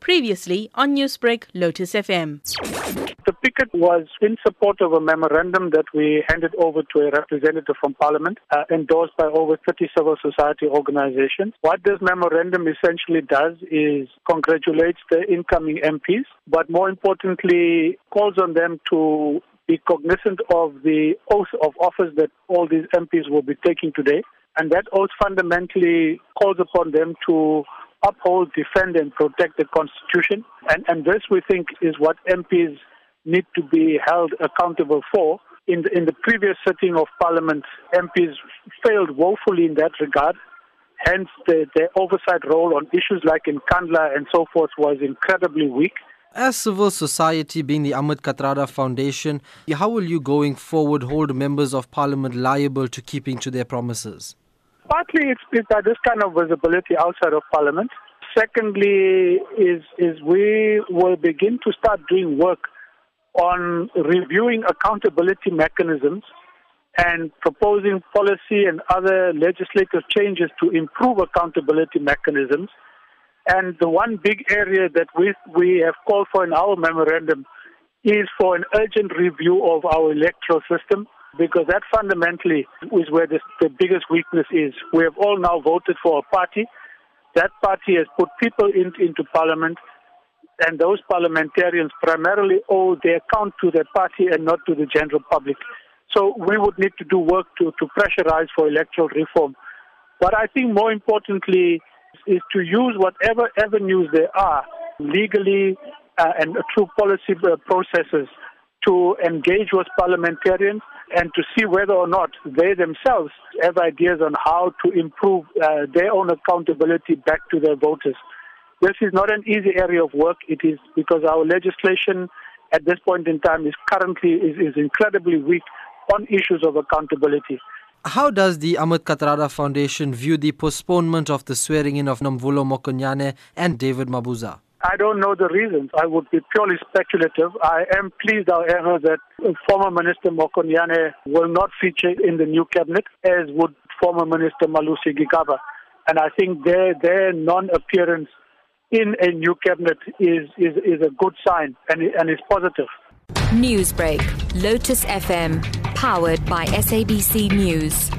Previously on Newsbreak, Lotus FM. The picket was in support of a memorandum that we handed over to a representative from Parliament, uh, endorsed by over 30 civil society organizations. What this memorandum essentially does is congratulates the incoming MPs, but more importantly, calls on them to be cognizant of the oath of office that all these MPs will be taking today. And that oath fundamentally calls upon them to uphold, defend, and protect the Constitution. And, and this, we think, is what MPs need to be held accountable for. In the, in the previous sitting of Parliament, MPs failed woefully in that regard. Hence, the, their oversight role on issues like in Kandla and so forth was incredibly weak. As civil society being the Ahmed Kathrada Foundation, how will you going forward hold members of parliament liable to keeping to their promises? Partly it's, it's by this kind of visibility outside of parliament. Secondly, is, is we will begin to start doing work on reviewing accountability mechanisms and proposing policy and other legislative changes to improve accountability mechanisms. And the one big area that we, we have called for in our memorandum is for an urgent review of our electoral system because that fundamentally is where the, the biggest weakness is. We have all now voted for a party. That party has put people in, into parliament, and those parliamentarians primarily owe their account to their party and not to the general public. So we would need to do work to, to pressurize for electoral reform. But I think more importantly is to use whatever avenues there are legally uh, and through policy uh, processes to engage with parliamentarians and to see whether or not they themselves have ideas on how to improve uh, their own accountability back to their voters. This is not an easy area of work. It is because our legislation at this point in time is currently is, is incredibly weak on issues of accountability. How does the Ahmed Kathrada Foundation view the postponement of the swearing in of Nomvula Mokonyane and David Mabuza? I don't know the reasons. I would be purely speculative. I am pleased, however, that former Minister Mokonyane will not feature in the new cabinet, as would former Minister Malusi Gigaba. And I think their, their non-appearance in a new cabinet is, is, is a good sign and, and is positive. Newsbreak, Lotus FM, powered by SABC News.